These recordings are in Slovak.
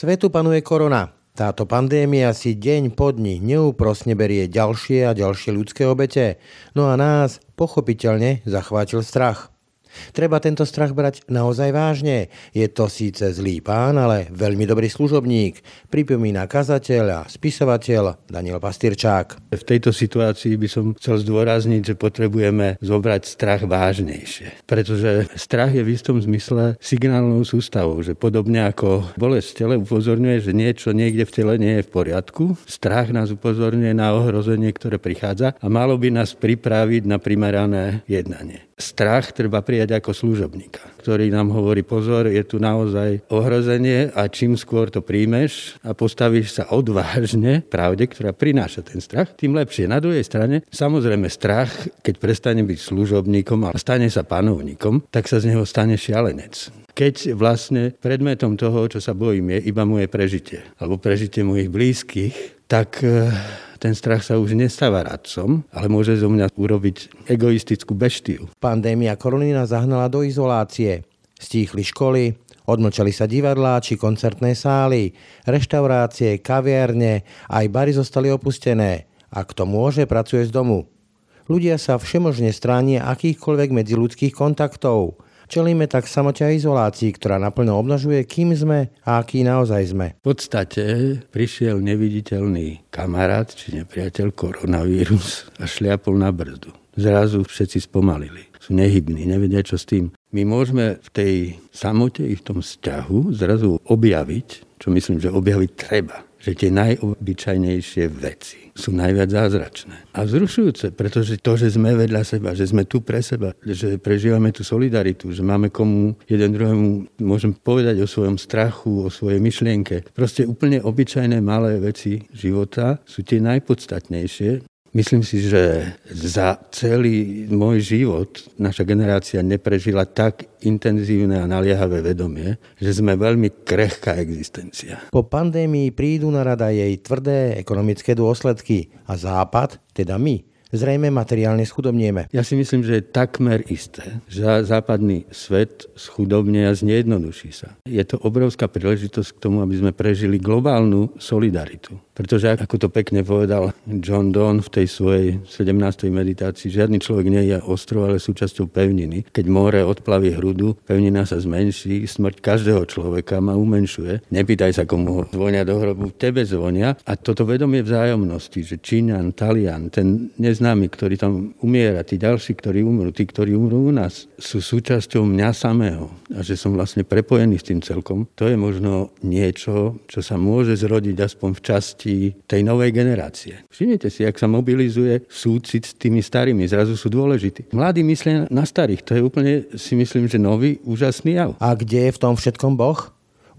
Svetu panuje korona. Táto pandémia si deň po dni neúprosne berie ďalšie a ďalšie ľudské obete. No a nás pochopiteľne zachvátil strach. Treba tento strach brať naozaj vážne. Je to síce zlý pán, ale veľmi dobrý služobník, pripomína kazateľ a spisovateľ Daniel Pastyrčák. V tejto situácii by som chcel zdôrazniť, že potrebujeme zobrať strach vážnejšie. Pretože strach je v istom zmysle signálnou sústavou, že podobne ako bolesť v tele upozorňuje, že niečo niekde v tele nie je v poriadku, strach nás upozorňuje na ohrozenie, ktoré prichádza a malo by nás pripraviť na primerané jednanie. Strach treba prijať ako služobníka, ktorý nám hovorí pozor, je tu naozaj ohrozenie a čím skôr to príjmeš a postavíš sa odvážne pravde, ktorá prináša ten strach, tým lepšie. Na druhej strane, samozrejme strach, keď prestane byť služobníkom a stane sa panovníkom, tak sa z neho stane šialenec keď vlastne predmetom toho, čo sa bojím, je iba moje prežitie alebo prežitie mojich blízkych, tak eh, ten strach sa už nestáva radcom, ale môže zo mňa urobiť egoistickú beštiu. Pandémia korony zahnala do izolácie. Stíchli školy, odmlčali sa divadlá či koncertné sály, reštaurácie, kaviarne, aj bary zostali opustené. A kto môže, pracuje z domu. Ľudia sa všemožne stránia akýchkoľvek medziludských kontaktov – Čelíme tak samote a izolácii, ktorá naplno obnažuje, kým sme a aký naozaj sme. V podstate prišiel neviditeľný kamarát či nepriateľ koronavírus a šliapol na brzdu. Zrazu všetci spomalili. Sú nehybní, nevedia čo s tým. My môžeme v tej samote i v tom vzťahu zrazu objaviť, čo myslím, že objaviť treba že tie najobyčajnejšie veci sú najviac zázračné. A vzrušujúce, pretože to, že sme vedľa seba, že sme tu pre seba, že prežívame tú solidaritu, že máme komu jeden druhému, môžem povedať o svojom strachu, o svojej myšlienke. Proste úplne obyčajné malé veci života sú tie najpodstatnejšie Myslím si, že za celý môj život naša generácia neprežila tak intenzívne a naliehavé vedomie, že sme veľmi krehká existencia. Po pandémii prídu na rada jej tvrdé ekonomické dôsledky a Západ, teda my, zrejme materiálne schudobnieme. Ja si myslím, že je takmer isté, že západný svet schudobne a znejednoduší sa. Je to obrovská príležitosť k tomu, aby sme prežili globálnu solidaritu. Pretože, ako to pekne povedal John Donne v tej svojej 17. meditácii, žiadny človek nie je ostrov, ale súčasťou pevniny. Keď more odplaví hrudu, pevnina sa zmenší, smrť každého človeka ma umenšuje. Nepýtaj sa, komu zvonia do hrobu, tebe zvonia. A toto vedomie vzájomnosti, že Číňan, Talian, ten neznámy, ktorý tam umiera, tí ďalší, ktorí umrú, tí, ktorí umrú u nás, sú súčasťou mňa samého. A že som vlastne prepojený s tým celkom, to je možno niečo, čo sa môže zrodiť aspoň v časti deti tej novej generácie. Všimnite si, ak sa mobilizuje súcit s tými starými, zrazu sú dôležití. Mladí myslia na starých, to je úplne, si myslím, že nový, úžasný jav. A kde je v tom všetkom Boh?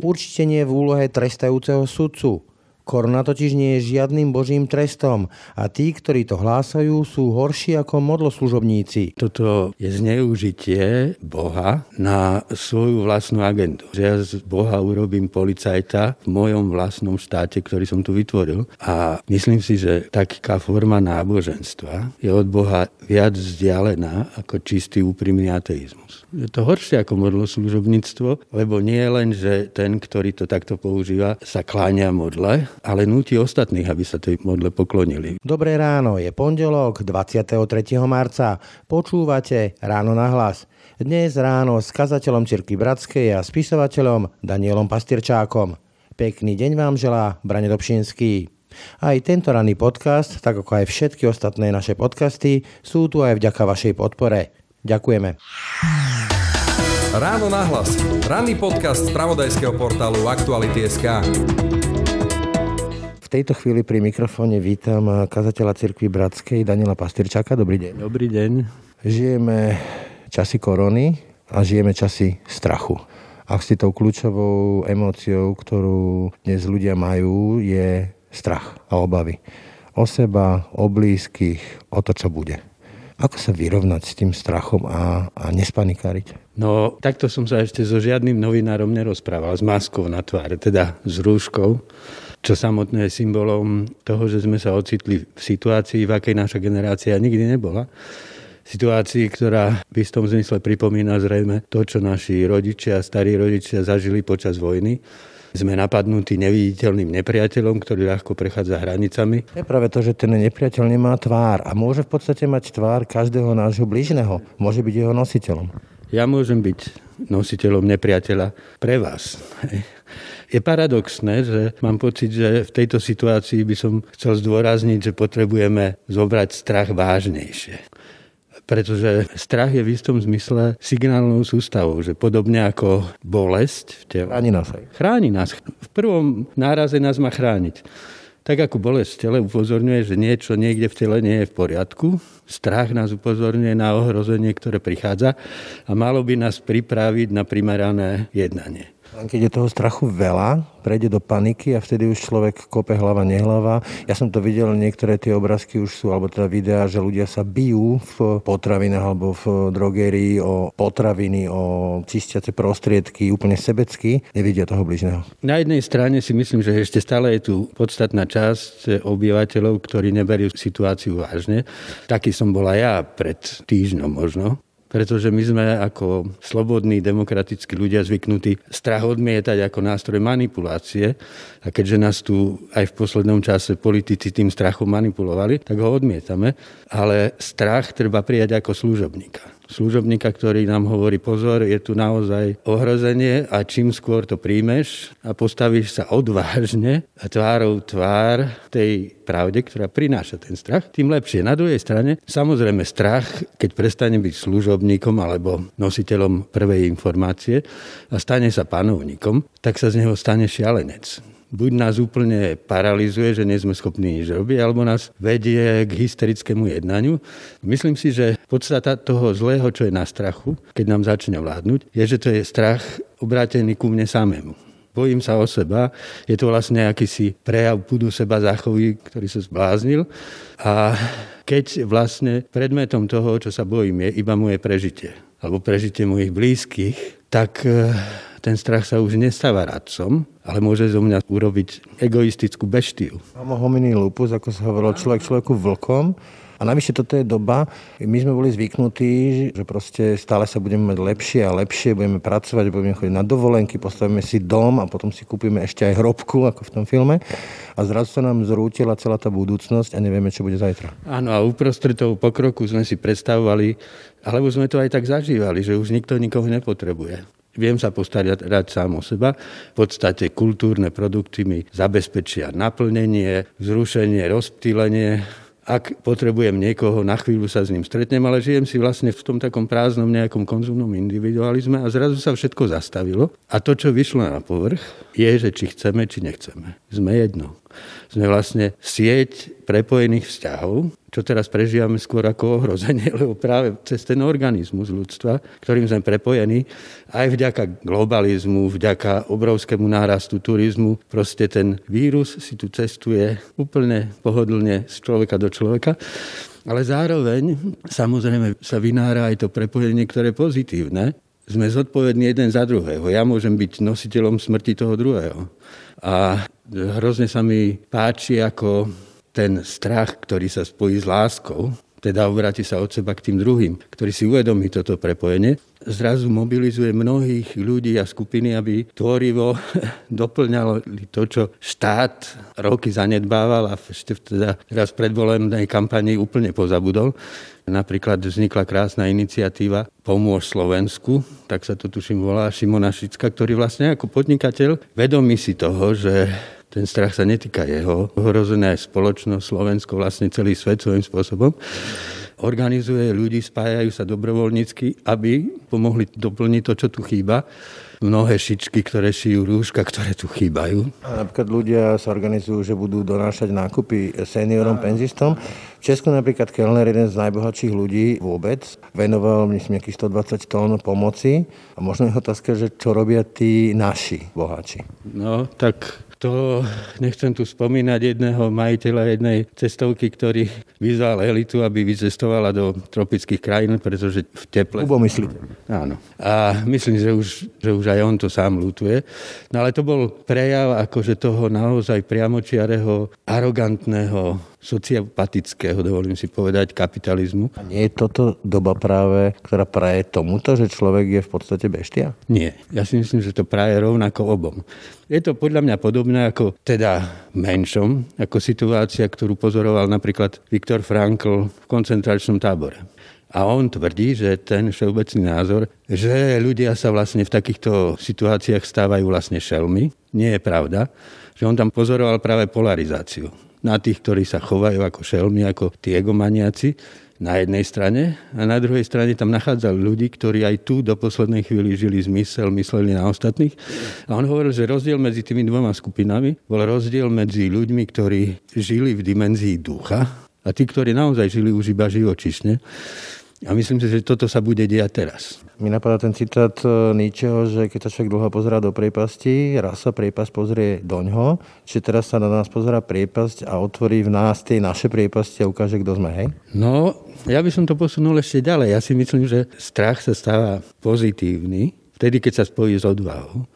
Určite nie v úlohe trestajúceho sudcu. Korona totiž nie je žiadnym božím trestom a tí, ktorí to hlásajú, sú horší ako modloslužobníci. Toto je zneužitie Boha na svoju vlastnú agendu. Že ja z Boha urobím policajta v mojom vlastnom štáte, ktorý som tu vytvoril. A myslím si, že taká forma náboženstva je od Boha viac vzdialená ako čistý úprimný ateizmus. Je to horšie ako modloslužobníctvo, lebo nie len, že ten, ktorý to takto používa, sa kláňa modle, ale núti ostatných, aby sa tej modle poklonili. Dobré ráno, je pondelok 23. marca. Počúvate Ráno na hlas. Dnes ráno s kazateľom Cirky Bratskej a spisovateľom Danielom Pastierčákom. Pekný deň vám želá Brane Dobšinský. Aj tento ranný podcast, tak ako aj všetky ostatné naše podcasty, sú tu aj vďaka vašej podpore. Ďakujeme. Ráno nahlas. Ranný podcast z pravodajského portálu Aktuality.sk tejto chvíli pri mikrofóne vítam kazateľa cirkvi Bratskej Daniela Pastyrčáka. Dobrý deň. Dobrý deň. Žijeme časy korony a žijeme časy strachu. Ak si tou kľúčovou emóciou, ktorú dnes ľudia majú, je strach a obavy. O seba, o blízkych, o to, čo bude. Ako sa vyrovnať s tým strachom a, a nespanikáriť? No, takto som sa ešte so žiadnym novinárom nerozprával, s maskou na tváre, teda s rúškou čo samotné je symbolom toho, že sme sa ocitli v situácii, v akej naša generácia nikdy nebola. Situácii, ktorá v istom zmysle pripomína zrejme to, čo naši rodičia, starí rodičia zažili počas vojny. Sme napadnutí neviditeľným nepriateľom, ktorý ľahko prechádza hranicami. Je práve to, že ten nepriateľ nemá tvár a môže v podstate mať tvár každého nášho blížneho. Môže byť jeho nositeľom. Ja môžem byť nositeľom nepriateľa pre vás. Je paradoxné, že mám pocit, že v tejto situácii by som chcel zdôrazniť, že potrebujeme zobrať strach vážnejšie pretože strach je v istom zmysle signálnou sústavou, že podobne ako bolesť v tele. Chráni nás aj. Chráni nás. V prvom náraze nás má chrániť. Tak ako bolesť v tele upozorňuje, že niečo niekde v tele nie je v poriadku, strach nás upozorňuje na ohrozenie, ktoré prichádza a malo by nás pripraviť na primerané jednanie. Keď je toho strachu veľa, prejde do paniky a vtedy už človek kope hlava, nehlava. Ja som to videl, niektoré tie obrázky už sú, alebo teda videá, že ľudia sa bijú v potravinách alebo v drogerii o potraviny, o čistiace prostriedky, úplne sebecky, nevidia toho bližného. Na jednej strane si myslím, že ešte stále je tu podstatná časť obyvateľov, ktorí neberú situáciu vážne. Taký som bola ja pred týždňom možno pretože my sme ako slobodní, demokratickí ľudia zvyknutí strach odmietať ako nástroj manipulácie. A keďže nás tu aj v poslednom čase politici tým strachom manipulovali, tak ho odmietame, ale strach treba prijať ako služobníka služobníka, ktorý nám hovorí pozor, je tu naozaj ohrozenie a čím skôr to príjmeš a postavíš sa odvážne a tvárou tvár tej pravde, ktorá prináša ten strach, tým lepšie. Na druhej strane, samozrejme strach, keď prestane byť služobníkom alebo nositeľom prvej informácie a stane sa panovníkom, tak sa z neho stane šialenec buď nás úplne paralizuje, že nie sme schopní nič robiť, alebo nás vedie k hysterickému jednaniu. Myslím si, že podstata toho zlého, čo je na strachu, keď nám začne vládnuť, je, že to je strach obrátený ku mne samému. Bojím sa o seba, je to vlastne akýsi prejav pudu seba zachoví, ktorý sa zbláznil. A keď vlastne predmetom toho, čo sa bojím, je iba moje prežitie, alebo prežitie mojich blízkych, tak eh, ten strach sa už nestáva radcom, ale môže zo mňa urobiť egoistickú beštiu. Homo homini lupus, ako sa hovorilo, človek človeku vlkom. A navyše toto je doba, my sme boli zvyknutí, že proste stále sa budeme mať lepšie a lepšie, budeme pracovať, budeme chodiť na dovolenky, postavíme si dom a potom si kúpime ešte aj hrobku, ako v tom filme. A zrazu sa nám zrútila celá tá budúcnosť a nevieme, čo bude zajtra. Áno, a uprostred toho pokroku sme si predstavovali, alebo sme to aj tak zažívali, že už nikto nikoho nepotrebuje. Viem sa postarať rád sám o seba. V podstate kultúrne produkty mi zabezpečia naplnenie, zrušenie, rozptýlenie. Ak potrebujem niekoho, na chvíľu sa s ním stretnem, ale žijem si vlastne v tom takom prázdnom nejakom konzumnom individualizme a zrazu sa všetko zastavilo. A to, čo vyšlo na povrch, je, že či chceme, či nechceme. Sme jedno sme vlastne sieť prepojených vzťahov, čo teraz prežívame skôr ako ohrozenie, lebo práve cez ten organizmus ľudstva, ktorým sme prepojení, aj vďaka globalizmu, vďaka obrovskému nárastu turizmu, proste ten vírus si tu cestuje úplne pohodlne z človeka do človeka. Ale zároveň samozrejme sa vynára aj to prepojenie, ktoré je pozitívne. Sme zodpovední jeden za druhého. Ja môžem byť nositeľom smrti toho druhého. A hrozne sa mi páči, ako ten strach, ktorý sa spojí s láskou, teda obráti sa od seba k tým druhým, ktorí si uvedomí toto prepojenie, zrazu mobilizuje mnohých ľudí a skupiny, aby tvorivo doplňalo to, čo štát roky zanedbával a ešte teda teraz predvolenej kampanii úplne pozabudol. Napríklad vznikla krásna iniciatíva Pomôž Slovensku, tak sa to tuším volá Šimona Šicka, ktorý vlastne ako podnikateľ vedomí si toho, že ten strach sa netýka jeho. Ohrozená je spoločnosť, Slovensko, vlastne celý svet svojím spôsobom. Organizuje ľudí, spájajú sa dobrovoľnícky, aby pomohli doplniť to, čo tu chýba mnohé šičky, ktoré šijú rúška, ktoré tu chýbajú. A napríklad ľudia sa organizujú, že budú donášať nákupy seniorom, penzistom. V Česku napríklad Kellner, jeden z najbohatších ľudí vôbec, venoval myslím nejakých 120 tón pomoci. A možno je otázka, že čo robia tí naši boháči. No, tak to nechcem tu spomínať jedného majiteľa jednej cestovky, ktorý vyzval elitu, aby vycestovala do tropických krajín, pretože v teple... Ubo myslíte? Áno. A myslím, že už, že už aj on to sám lutuje. No ale to bol prejav akože toho naozaj priamočiareho, arogantného sociopatického, dovolím si povedať, kapitalizmu. A nie je toto doba práve, ktorá praje tomuto, že človek je v podstate beštia? Nie. Ja si myslím, že to praje rovnako obom. Je to podľa mňa podobné ako teda menšom, ako situácia, ktorú pozoroval napríklad Viktor Frankl v koncentračnom tábore. A on tvrdí, že ten všeobecný názor, že ľudia sa vlastne v takýchto situáciách stávajú vlastne šelmy, nie je pravda. Že on tam pozoroval práve polarizáciu. Na tých, ktorí sa chovajú ako šelmy, ako tí egomaniaci na jednej strane a na druhej strane tam nachádzal ľudí, ktorí aj tu do poslednej chvíli žili zmysel, mysleli na ostatných. A on hovoril, že rozdiel medzi tými dvoma skupinami bol rozdiel medzi ľuďmi, ktorí žili v dimenzii ducha a tí, ktorí naozaj žili už iba živočišne. A myslím si, že toto sa bude diať teraz. Mi napadá ten citát e, Nietzscheho, že keď sa človek dlho pozerá do priepasti, raz sa priepasť pozrie do ňoho, čiže teraz sa na nás pozerá priepasť a otvorí v nás tie naše priepasti a ukáže, kto sme, hej? No, ja by som to posunul ešte ďalej. Ja si myslím, že strach sa stáva pozitívny, vtedy, keď sa spojí s odvahou.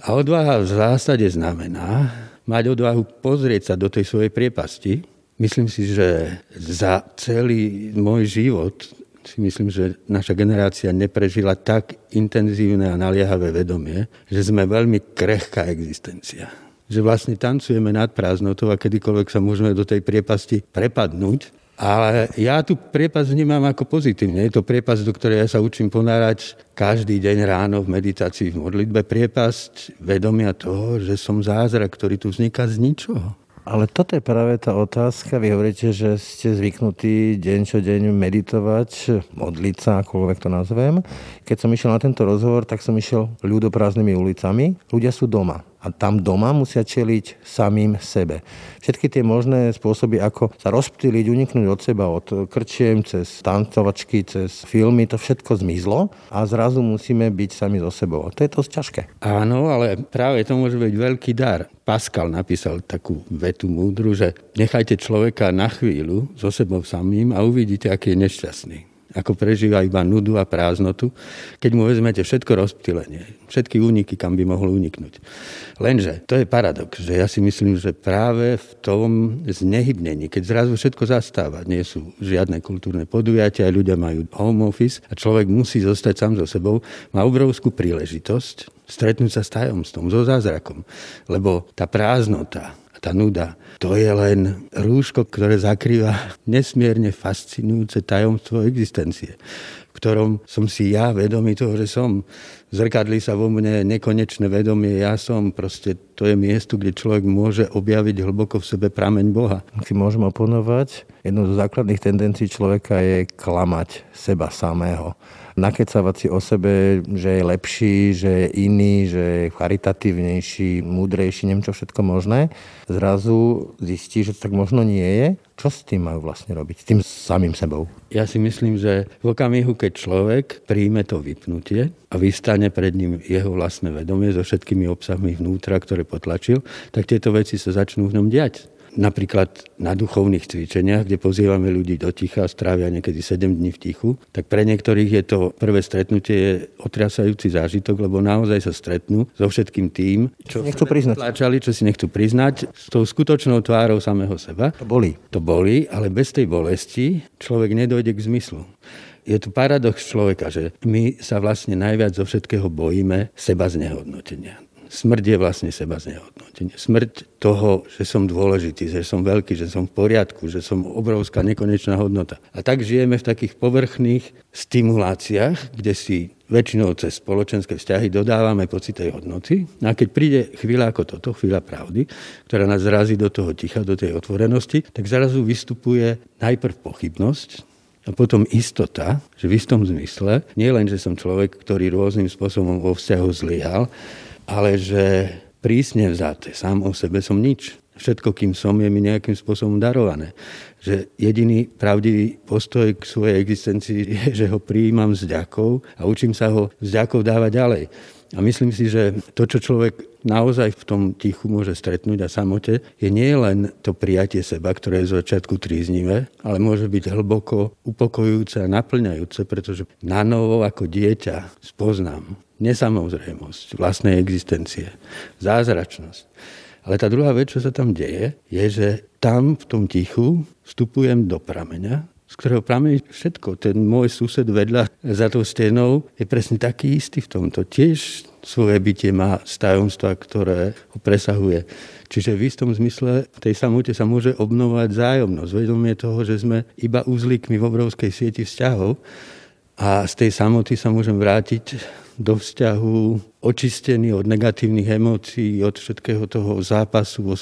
A odvaha v zásade znamená mať odvahu pozrieť sa do tej svojej priepasti. Myslím si, že za celý môj život si myslím, že naša generácia neprežila tak intenzívne a naliehavé vedomie, že sme veľmi krehká existencia. Že vlastne tancujeme nad prázdnotou a kedykoľvek sa môžeme do tej priepasti prepadnúť. Ale ja tu priepas vnímam ako pozitívne. Je to priepas, do ktorej ja sa učím ponárať každý deň ráno v meditácii, v modlitbe. Priepasť vedomia toho, že som zázrak, ktorý tu vzniká z ničoho. Ale toto je práve tá otázka. Vy hovoríte, že ste zvyknutí deň čo deň meditovať, modliť sa, akoľvek to nazvem. Keď som išiel na tento rozhovor, tak som išiel ľudoprázdnymi ulicami. Ľudia sú doma a tam doma musia čeliť samým sebe. Všetky tie možné spôsoby, ako sa rozptýliť, uniknúť od seba, od krčiem, cez tancovačky, cez filmy, to všetko zmizlo a zrazu musíme byť sami so sebou. To je dosť ťažké. Áno, ale práve to môže byť veľký dar. Pascal napísal takú vetu múdru, že nechajte človeka na chvíľu so sebou samým a uvidíte, aký je nešťastný ako prežíva iba nudu a prázdnotu, keď mu vezmete všetko rozptýlenie, všetky úniky, kam by mohol uniknúť. Lenže to je paradox, že ja si myslím, že práve v tom znehybnení, keď zrazu všetko zastáva, nie sú žiadne kultúrne podujatia, ľudia majú home office a človek musí zostať sám so sebou, má obrovskú príležitosť stretnúť sa s tajomstvom, so zázrakom. Lebo tá prázdnota, tá nuda. To je len rúško, ktoré zakrýva nesmierne fascinujúce tajomstvo existencie, v ktorom som si ja vedomý toho, že som. Zrkadlí sa vo mne nekonečné vedomie, ja som. Proste to je miesto, kde človek môže objaviť hlboko v sebe prameň Boha. Si môžem oponovať, jednou z základných tendencií človeka je klamať seba samého nakecavať si o sebe, že je lepší, že je iný, že je charitatívnejší, múdrejší, neviem čo všetko možné, zrazu zistí, že to tak možno nie je. Čo s tým majú vlastne robiť? S tým samým sebou? Ja si myslím, že v okamihu, keď človek príjme to vypnutie a vystane pred ním jeho vlastné vedomie so všetkými obsahmi vnútra, ktoré potlačil, tak tieto veci sa začnú v ňom diať napríklad na duchovných cvičeniach, kde pozývame ľudí do ticha, strávia niekedy 7 dní v tichu, tak pre niektorých je to prvé stretnutie je otriasajúci zážitok, lebo naozaj sa stretnú so všetkým tým, čo nechcú priznať. Tlačali, čo si nechcú priznať, s tou skutočnou tvárou samého seba. To boli. To boli, ale bez tej bolesti človek nedojde k zmyslu je tu paradox človeka, že my sa vlastne najviac zo všetkého bojíme seba znehodnotenia. Smrť je vlastne seba znehodnotenie. Smrť toho, že som dôležitý, že som veľký, že som v poriadku, že som obrovská nekonečná hodnota. A tak žijeme v takých povrchných stimuláciách, kde si väčšinou cez spoločenské vzťahy dodávame pocit tej hodnoty. A keď príde chvíľa ako toto, chvíľa pravdy, ktorá nás zrazí do toho ticha, do tej otvorenosti, tak zrazu vystupuje najprv pochybnosť, a potom istota, že v istom zmysle, nie len, že som človek, ktorý rôznym spôsobom vo vzťahu zlyhal, ale že prísne vzaté, sám o sebe som nič. Všetko, kým som, je mi nejakým spôsobom darované. Že jediný pravdivý postoj k svojej existencii je, že ho prijímam s ďakou a učím sa ho s ďakou dávať ďalej. A myslím si, že to, čo človek naozaj v tom tichu môže stretnúť a samote, je nie len to prijatie seba, ktoré je z začiatku tríznivé, ale môže byť hlboko upokojujúce a naplňajúce, pretože na novo ako dieťa spoznám nesamozrejmosť vlastnej existencie, zázračnosť. Ale tá druhá vec, čo sa tam deje, je, že tam v tom tichu vstupujem do prameňa, z ktorého pramení všetko. Ten môj sused vedľa za tou stenou je presne taký istý v tomto. Tiež svoje bytie má tajomstva, ktoré ho presahuje. Čiže v istom zmysle v tej samote sa môže obnovať zájomnosť. Vedomie toho, že sme iba uzlíkmi v obrovskej sieti vzťahov a z tej samoty sa môžem vrátiť do vzťahu očistený od negatívnych emócií, od všetkého toho zápasu vo.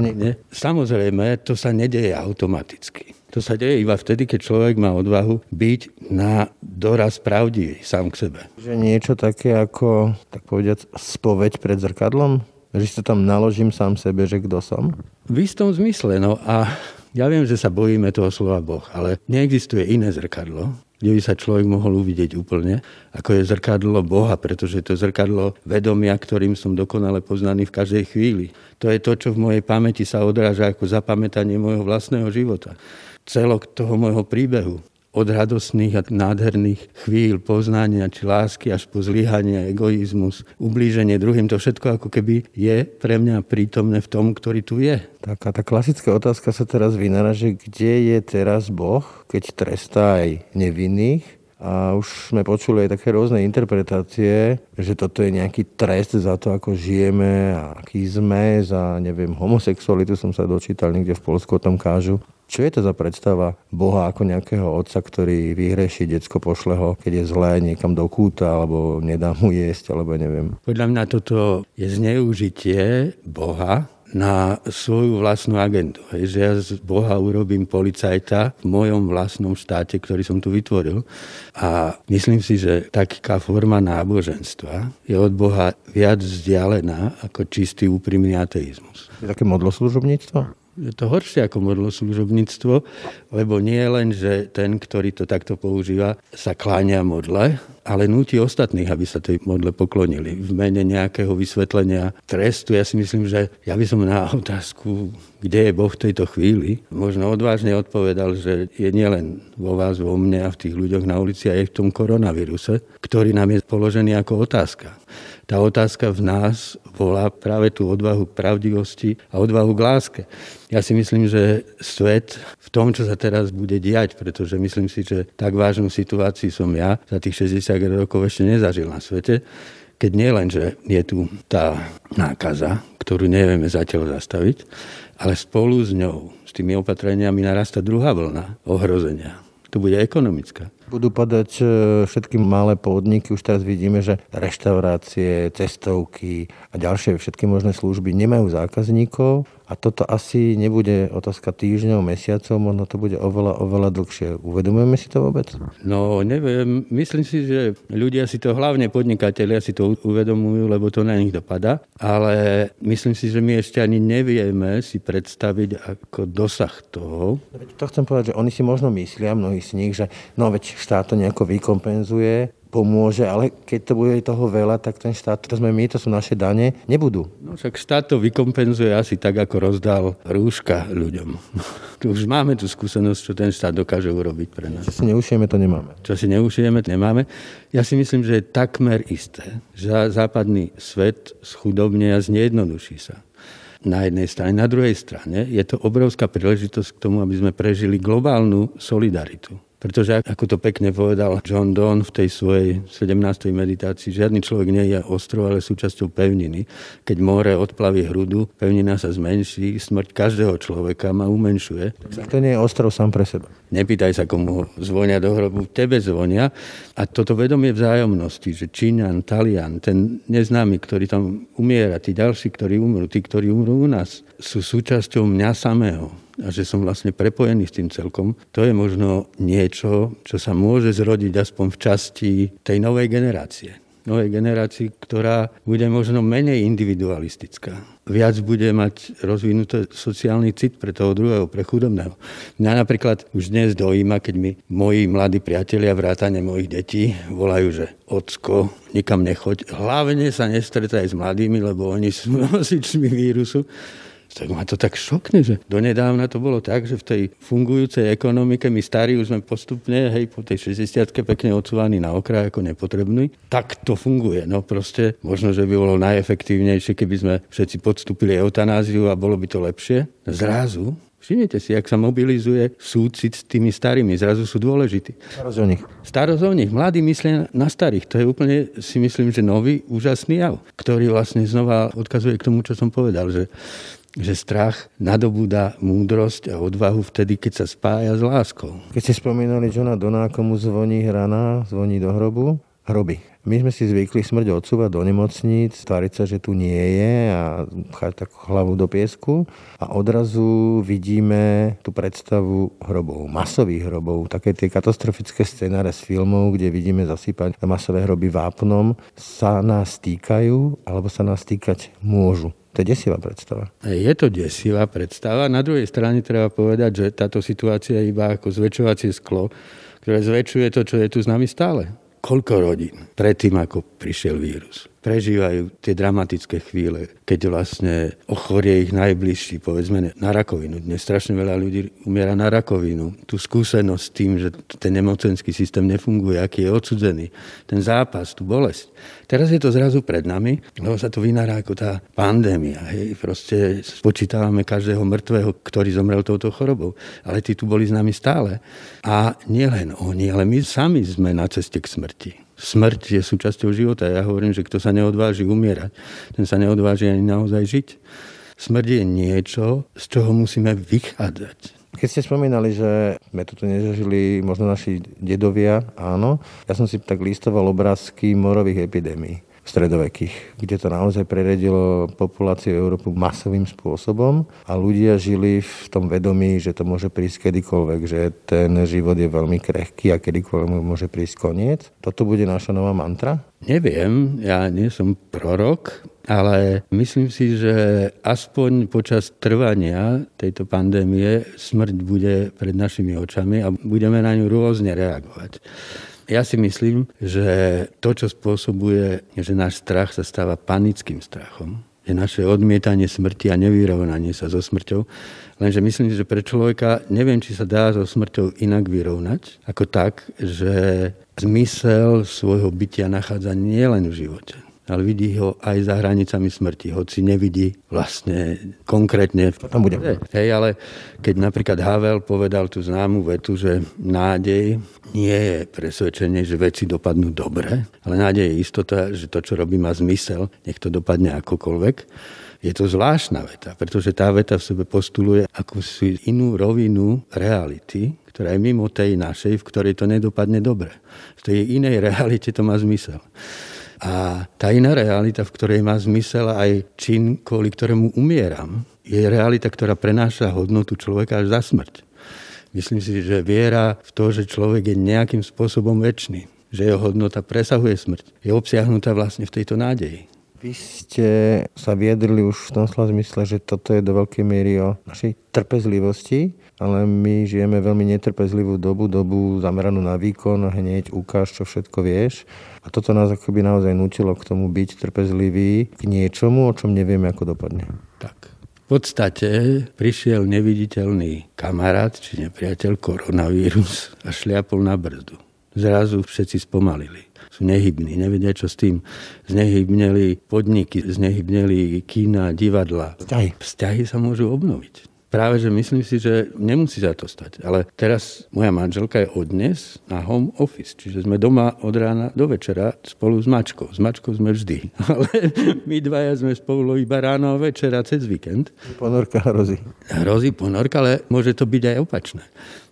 Nie? Samozrejme, to sa nedeje automaticky. To sa deje iba vtedy, keď človek má odvahu byť na doraz pravdivý sám k sebe. Že niečo také ako, tak povediať, spoveď pred zrkadlom? Že si to tam naložím sám sebe, že kto som? V istom zmysle, no a ja viem, že sa bojíme toho slova Boh, ale neexistuje iné zrkadlo, kde by sa človek mohol uvidieť úplne, ako je zrkadlo Boha, pretože to zrkadlo vedomia, ktorým som dokonale poznaný v každej chvíli. To je to, čo v mojej pamäti sa odráža ako zapamätanie môjho vlastného života. Celok toho môjho príbehu od radostných a nádherných chvíľ poznania či lásky až po zlyhanie, egoizmus, ublíženie druhým, to všetko ako keby je pre mňa prítomné v tom, ktorý tu je. Taká tá klasická otázka sa teraz vynára, že kde je teraz Boh, keď trestá aj nevinných, a už sme počuli aj také rôzne interpretácie, že toto je nejaký trest za to, ako žijeme a aký sme, za, neviem, homosexualitu som sa dočítal, niekde v Polsku o tom kážu. Čo je to za predstava Boha ako nejakého otca, ktorý vyhreší decko, pošle ho, keď je zlé niekam do kúta, alebo nedá mu jesť, alebo neviem. Podľa mňa toto je zneužitie Boha na svoju vlastnú agendu. Hej, že ja z Boha urobím policajta v mojom vlastnom štáte, ktorý som tu vytvoril. A myslím si, že taká forma náboženstva je od Boha viac vzdialená ako čistý úprimný ateizmus. Je také modloslužobníctvo? Je to horšie ako modlo služobníctvo, lebo nie je len, že ten, ktorý to takto používa, sa kláňa modle, ale núti ostatných, aby sa tej modle poklonili. V mene nejakého vysvetlenia trestu, ja si myslím, že ja by som na otázku, kde je Boh v tejto chvíli, možno odvážne odpovedal, že je nielen vo vás, vo mne a v tých ľuďoch na ulici, aj v tom koronavíruse, ktorý nám je položený ako otázka tá otázka v nás volá práve tú odvahu k pravdivosti a odvahu k láske. Ja si myslím, že svet v tom, čo sa teraz bude diať, pretože myslím si, že tak vážnu situáciu som ja za tých 60 rokov ešte nezažil na svete, keď nie len, že je tu tá nákaza, ktorú nevieme zatiaľ zastaviť, ale spolu s ňou, s tými opatreniami narasta druhá vlna ohrozenia. To bude ekonomická. Budú padať e, všetky malé podniky, už teraz vidíme, že reštaurácie, cestovky a ďalšie všetky možné služby nemajú zákazníkov a toto asi nebude otázka týždňov, mesiacov, možno to bude oveľa, oveľa dlhšie. Uvedomujeme si to vôbec? No, neviem. Myslím si, že ľudia si to, hlavne podnikatelia si to uvedomujú, lebo to na nich dopada. Ale myslím si, že my ešte ani nevieme si predstaviť ako dosah toho. To chcem povedať, že oni si možno myslia, mnohí z nich, že no veď štát to nejako vykompenzuje, pomôže, ale keď to bude toho veľa, tak ten štát, to sme my, to sú naše dane, nebudú. No však štát to vykompenzuje asi tak, ako rozdal rúška ľuďom. tu už máme tú skúsenosť, čo ten štát dokáže urobiť pre nás. Čo si neušijeme, to nemáme. Čo si neušijeme, nemáme. Ja si myslím, že je takmer isté, že západný svet schudobne a znejednoduší sa na jednej strane. Na druhej strane je to obrovská príležitosť k tomu, aby sme prežili globálnu solidaritu. Pretože, ako to pekne povedal John Donne v tej svojej 17. meditácii, žiadny človek nie je ostrov, ale súčasťou pevniny. Keď more odplaví hrudu, pevnina sa zmenší, smrť každého človeka ma umenšuje. To nie je ostrov sám pre seba. Nepýtaj sa, komu zvonia do hrobu, tebe zvonia. A toto vedomie vzájomnosti, že Číňan, Talian, ten neznámy, ktorý tam umiera, tí ďalší, ktorí umrú, tí, ktorí umrú u nás, sú súčasťou mňa samého a že som vlastne prepojený s tým celkom, to je možno niečo, čo sa môže zrodiť aspoň v časti tej novej generácie novej generácii, ktorá bude možno menej individualistická. Viac bude mať rozvinutý sociálny cit pre toho druhého, pre chudobného. Mňa napríklad už dnes dojíma, keď mi moji mladí priatelia, vrátane mojich detí, volajú, že ocko, nikam nechoď. Hlavne sa nestretaj s mladými, lebo oni sú nosičmi vírusu Tak ma to tak šokne, že donedávna to bolo tak, že v tej fungujúcej ekonomike my starí už sme postupne, hej, po tej 60 pekne odsúvaní na okraj ako nepotrebný. Tak to funguje. No proste, možno, že by bolo najefektívnejšie, keby sme všetci podstúpili eutanáziu a bolo by to lepšie. Zrazu Všimnite si, ak sa mobilizuje súcit s tými starými, zrazu sú dôležití. Starosť o nich. Starosť o nich. Mladí myslia na starých. To je úplne, si myslím, že nový, úžasný jav, ktorý vlastne znova odkazuje k tomu, čo som povedal, že že strach nadobúda múdrosť a odvahu vtedy, keď sa spája s láskou. Keď ste spomínali Johna Dona, komu zvoní hrana, zvoní do hrobu, hroby. My sme si zvykli smrť odsúvať do nemocníc, tváriť sa, že tu nie je a chať tak hlavu do piesku a odrazu vidíme tú predstavu hrobov, masových hrobov, také tie katastrofické scenáre z filmov, kde vidíme zasypať masové hroby vápnom, sa nás týkajú alebo sa nás týkať môžu. To je desivá predstava. Je to desivá predstava. Na druhej strane treba povedať, že táto situácia je iba ako zväčšovacie sklo, ktoré zväčšuje to, čo je tu s nami stále. Koľko rodín predtým, ako prišiel vírus, prežívajú tie dramatické chvíle, keď vlastne ochorie ich najbližší, povedzme na rakovinu. Dnes strašne veľa ľudí umiera na rakovinu. Tu skúsenosť tým, že ten nemocenský systém nefunguje, aký je odsudzený, ten zápas, tú bolesť. Teraz je to zrazu pred nami, lebo sa to vynára ako tá pandémia. Hej. Proste spočítavame každého mŕtvého, ktorý zomrel touto chorobou. Ale tí tu boli s nami stále. A nielen oni, ale my sami sme na ceste k smrti. Smrť je súčasťou života. Ja hovorím, že kto sa neodváži umierať, ten sa neodváži ani naozaj žiť. Smrť je niečo, z čoho musíme vychádzať. Keď ste spomínali, že sme toto nezažili, možno naši dedovia, áno. Ja som si tak listoval obrázky morových epidémií stredovekých, kde to naozaj preredilo populáciu Európu masovým spôsobom a ľudia žili v tom vedomí, že to môže prísť kedykoľvek, že ten život je veľmi krehký a kedykoľvek môže prísť koniec. Toto bude naša nová mantra? Neviem, ja nie som prorok, ale myslím si, že aspoň počas trvania tejto pandémie smrť bude pred našimi očami a budeme na ňu rôzne reagovať. Ja si myslím, že to, čo spôsobuje, že náš strach sa stáva panickým strachom, je naše odmietanie smrti a nevyrovnanie sa so smrťou. Lenže myslím, že pre človeka neviem, či sa dá so smrťou inak vyrovnať, ako tak, že zmysel svojho bytia nachádza nielen v živote, ale vidí ho aj za hranicami smrti, hoci nevidí vlastne konkrétne. To tam bude. Hej, ale keď napríklad Havel povedal tú známu vetu, že nádej nie je presvedčenie, že veci dopadnú dobre, ale nádej je istota, že to, čo robí, má zmysel, nech to dopadne akokoľvek. Je to zvláštna veta, pretože tá veta v sebe postuluje akúsi inú rovinu reality, ktorá je mimo tej našej, v ktorej to nedopadne dobre. V tej inej realite to má zmysel. A tá iná realita, v ktorej má zmysel aj čin, kvôli ktorému umieram, je realita, ktorá prenáša hodnotu človeka až za smrť. Myslím si, že viera v to, že človek je nejakým spôsobom väčší, že jeho hodnota presahuje smrť, je obsiahnutá vlastne v tejto nádeji. Vy ste sa viedrili už v tom slova zmysle, že toto je do veľkej miery o našej trpezlivosti, ale my žijeme veľmi netrpezlivú dobu, dobu zameranú na výkon, hneď ukáž, čo všetko vieš. A toto nás akoby naozaj nutilo k tomu byť trpezlivý k niečomu, o čom nevieme, ako dopadne. Tak. V podstate prišiel neviditeľný kamarát či nepriateľ koronavírus a šliapol na brzdu. Zrazu všetci spomalili sú nehybní, nevedia čo s tým. Znehybneli podniky, znehybneli kína, divadla. Vzťahy. Vzťahy sa môžu obnoviť. Práve, že myslím si, že nemusí za to stať. Ale teraz moja manželka je od dnes na home office, čiže sme doma od rána do večera spolu s mačkou. S mačkou sme vždy. Ale my dvaja sme spolu iba ráno a večera cez víkend. Ponorka hrozí. Hrozí ponorka, ale môže to byť aj opačné.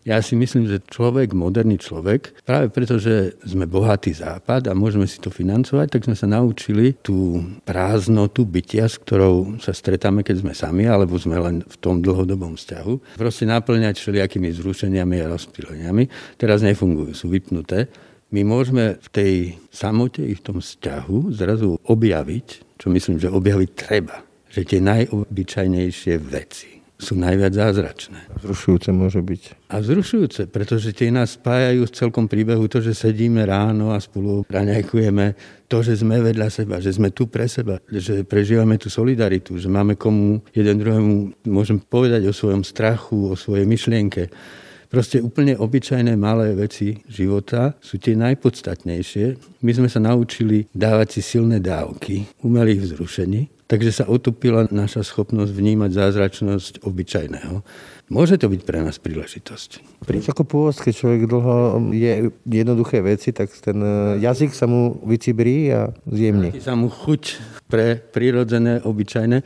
Ja si myslím, že človek, moderný človek, práve preto, že sme bohatý západ a môžeme si to financovať, tak sme sa naučili tú prázdnotu bytia, s ktorou sa stretáme, keď sme sami, alebo sme len v tom dlhodobom vzťahu, proste naplňať všelijakými zrušeniami a rozptýleniami. Teraz nefungujú, sú vypnuté. My môžeme v tej samote i v tom vzťahu zrazu objaviť, čo myslím, že objaviť treba, že tie najobyčajnejšie veci sú najviac zázračné. Vzrušujúce môže byť. A vzrušujúce, pretože tie nás spájajú v celkom príbehu to, že sedíme ráno a spolu raňajkujeme, to, že sme vedľa seba, že sme tu pre seba, že prežívame tú solidaritu, že máme komu jeden druhému, môžem povedať o svojom strachu, o svojej myšlienke. Proste úplne obyčajné malé veci života sú tie najpodstatnejšie. My sme sa naučili dávať si silné dávky umelých vzrušení, takže sa otupila naša schopnosť vnímať zázračnosť obyčajného. Môže to byť pre nás príležitosť. Príč ako pôvod, keď človek dlho je jednoduché veci, tak ten e, jazyk sa mu vycibrí a zjemní. Sa mu chuť pre prírodzené, obyčajné,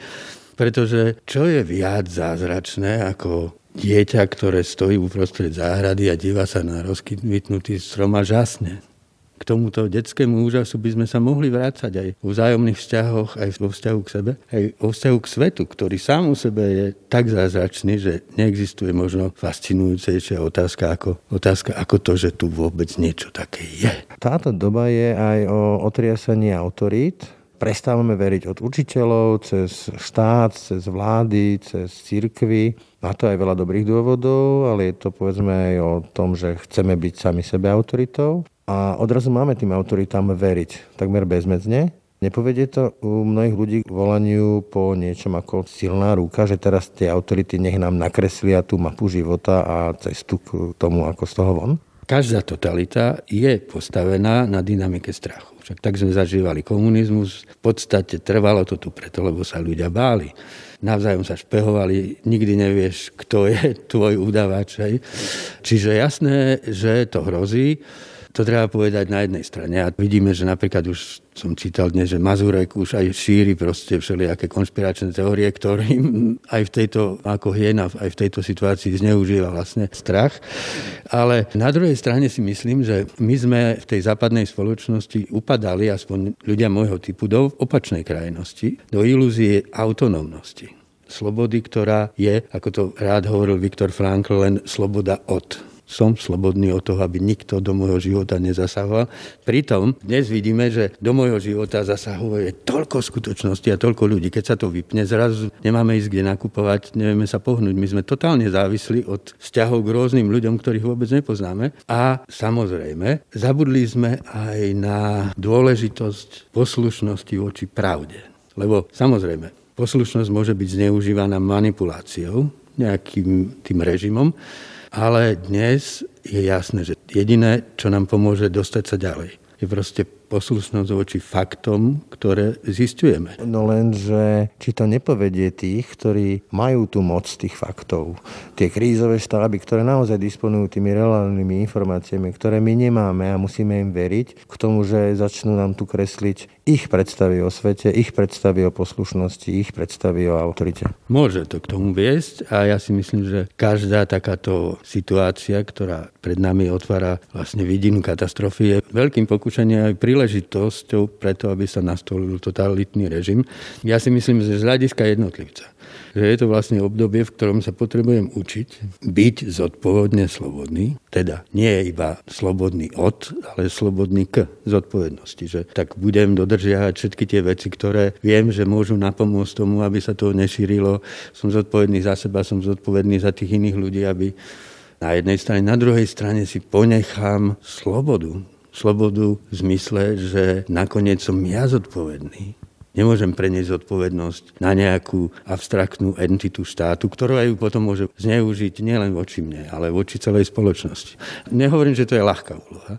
pretože čo je viac zázračné ako dieťa, ktoré stojí uprostred záhrady a díva sa na rozkytnutý strom a žasne. K tomuto detskému úžasu by sme sa mohli vrácať aj v vzájomných vzťahoch, aj vo vzťahu k sebe, aj vo vzťahu k svetu, ktorý sám o sebe je tak zázračný, že neexistuje možno fascinujúcejšia otázka ako, otázka ako to, že tu vôbec niečo také je. Táto doba je aj o otriasaní autorít, prestávame veriť od učiteľov, cez štát, cez vlády, cez církvy. Má to aj veľa dobrých dôvodov, ale je to povedzme aj o tom, že chceme byť sami sebe autoritou. A odrazu máme tým autoritám veriť takmer bezmedzne. Nepovedie to u mnohých ľudí k volaniu po niečom ako silná ruka, že teraz tie autority nech nám nakreslia tú mapu života a cestu k tomu, ako z toho von? Každá totalita je postavená na dynamike strachu. Však tak sme zažívali komunizmus. V podstate trvalo to tu preto, lebo sa ľudia báli. Navzájom sa špehovali, nikdy nevieš, kto je tvoj udavač. Čiže jasné, že to hrozí. To treba povedať na jednej strane. A vidíme, že napríklad už som čítal dnes, že Mazurek už aj šíri proste všelijaké konšpiračné teórie, ktorým aj v tejto, ako hiena, aj v tejto situácii zneužíva vlastne strach. Ale na druhej strane si myslím, že my sme v tej západnej spoločnosti upadali, aspoň ľudia môjho typu, do opačnej krajnosti, do ilúzie autonómnosti slobody, ktorá je, ako to rád hovoril Viktor Frankl, len sloboda od som slobodný od toho, aby nikto do môjho života nezasahoval. Pritom dnes vidíme, že do môjho života zasahuje toľko skutočností a toľko ľudí. Keď sa to vypne, zrazu nemáme ísť kde nakupovať, nevieme sa pohnúť. My sme totálne závislí od vzťahov k rôznym ľuďom, ktorých vôbec nepoznáme. A samozrejme, zabudli sme aj na dôležitosť poslušnosti voči pravde. Lebo samozrejme, poslušnosť môže byť zneužívaná manipuláciou, nejakým tým režimom, ale dnes je jasné, že jediné, čo nám pomôže dostať sa ďalej, je proste poslušnosť voči faktom, ktoré zistujeme. No len, že či to nepovedie tých, ktorí majú tú moc tých faktov. Tie krízové štáby, ktoré naozaj disponujú tými relevantnými informáciami, ktoré my nemáme a musíme im veriť, k tomu, že začnú nám tu kresliť ich predstavy o svete, ich predstavy o poslušnosti, ich predstavy o autorite. Môže to k tomu viesť a ja si myslím, že každá takáto situácia, ktorá pred nami otvára vlastne vidinu katastrofy, je veľkým pokúšaním aj príležitosťou preto, aby sa nastolil totalitný režim. Ja si myslím, že z hľadiska jednotlivca že je to vlastne obdobie, v ktorom sa potrebujem učiť byť zodpovedne slobodný, teda nie iba slobodný od, ale slobodný k zodpovednosti. Že tak budem dodržiavať všetky tie veci, ktoré viem, že môžu napomôcť tomu, aby sa to nešírilo. Som zodpovedný za seba, som zodpovedný za tých iných ľudí, aby na jednej strane, na druhej strane si ponechám slobodu slobodu v zmysle, že nakoniec som ja zodpovedný. Nemôžem preniesť zodpovednosť na nejakú abstraktnú entitu štátu, ktorá ju potom môže zneužiť nielen voči mne, ale voči celej spoločnosti. Nehovorím, že to je ľahká úloha.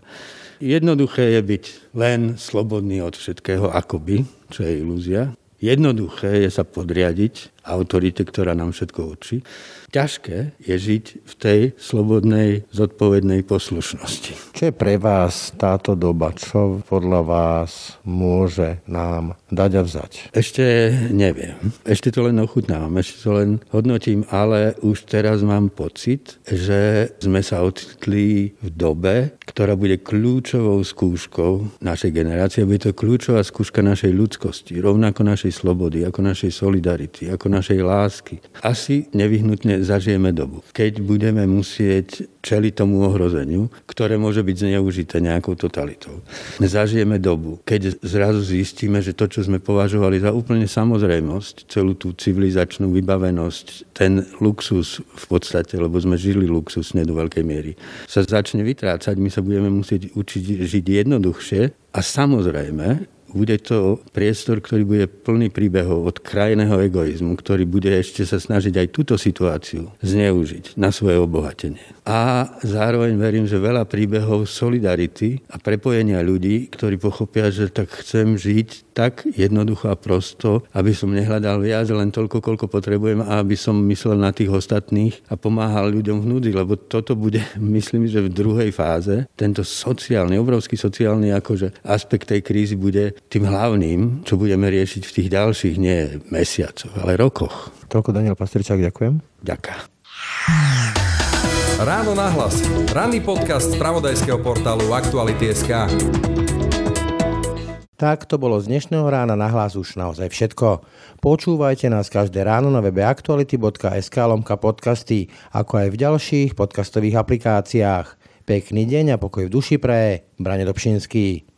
Jednoduché je byť len slobodný od všetkého akoby, čo je ilúzia. Jednoduché je sa podriadiť autorite, ktorá nám všetko učí ťažké je žiť v tej slobodnej, zodpovednej poslušnosti. Čo je pre vás táto doba? Čo podľa vás môže nám dať a vzať? Ešte neviem. Ešte to len ochutnávam, ešte to len hodnotím, ale už teraz mám pocit, že sme sa ocitli v dobe, ktorá bude kľúčovou skúškou našej generácie. Bude to kľúčová skúška našej ľudskosti, rovnako našej slobody, ako našej solidarity, ako našej lásky. Asi nevyhnutne zažijeme dobu, keď budeme musieť čeli tomu ohrozeniu, ktoré môže byť zneužité nejakou totalitou. Zažijeme dobu, keď zrazu zistíme, že to, čo sme považovali za úplne samozrejmosť, celú tú civilizačnú vybavenosť, ten luxus v podstate, lebo sme žili luxusne do veľkej miery, sa začne vytrácať. My sa budeme musieť učiť žiť jednoduchšie a samozrejme bude to priestor, ktorý bude plný príbehov od krajného egoizmu, ktorý bude ešte sa snažiť aj túto situáciu zneužiť na svoje obohatenie. A zároveň verím, že veľa príbehov solidarity a prepojenia ľudí, ktorí pochopia, že tak chcem žiť tak jednoducho a prosto, aby som nehľadal viac, len toľko, koľko potrebujem a aby som myslel na tých ostatných a pomáhal ľuďom v núdzi, lebo toto bude, myslím, že v druhej fáze, tento sociálny, obrovský sociálny akože aspekt tej krízy bude tým hlavným, čo budeme riešiť v tých ďalších, nie mesiacoch, ale rokoch. Toľko Daniel Pastričák, ďakujem. Ďakujem. Ráno nahlas. Ranný podcast z pravodajského portálu Aktuality.sk. Tak to bolo z dnešného rána na hlas už naozaj všetko. Počúvajte nás každé ráno na webe aktuality.sk lomka podcasty, ako aj v ďalších podcastových aplikáciách. Pekný deň a pokoj v duši pre Brane Dobšinský.